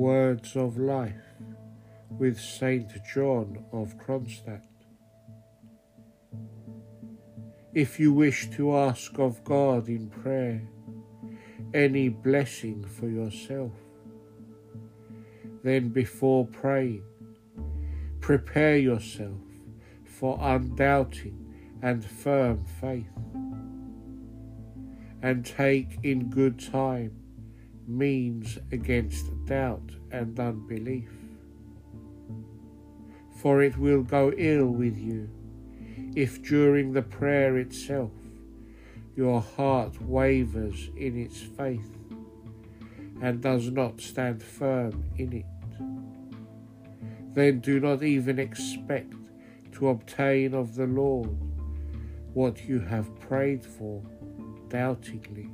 Words of Life with Saint John of Kronstadt. If you wish to ask of God in prayer any blessing for yourself, then before praying, prepare yourself for undoubting and firm faith, and take in good time means against doubt and unbelief. For it will go ill with you if during the prayer itself your heart wavers in its faith and does not stand firm in it. Then do not even expect to obtain of the Lord what you have prayed for doubtingly.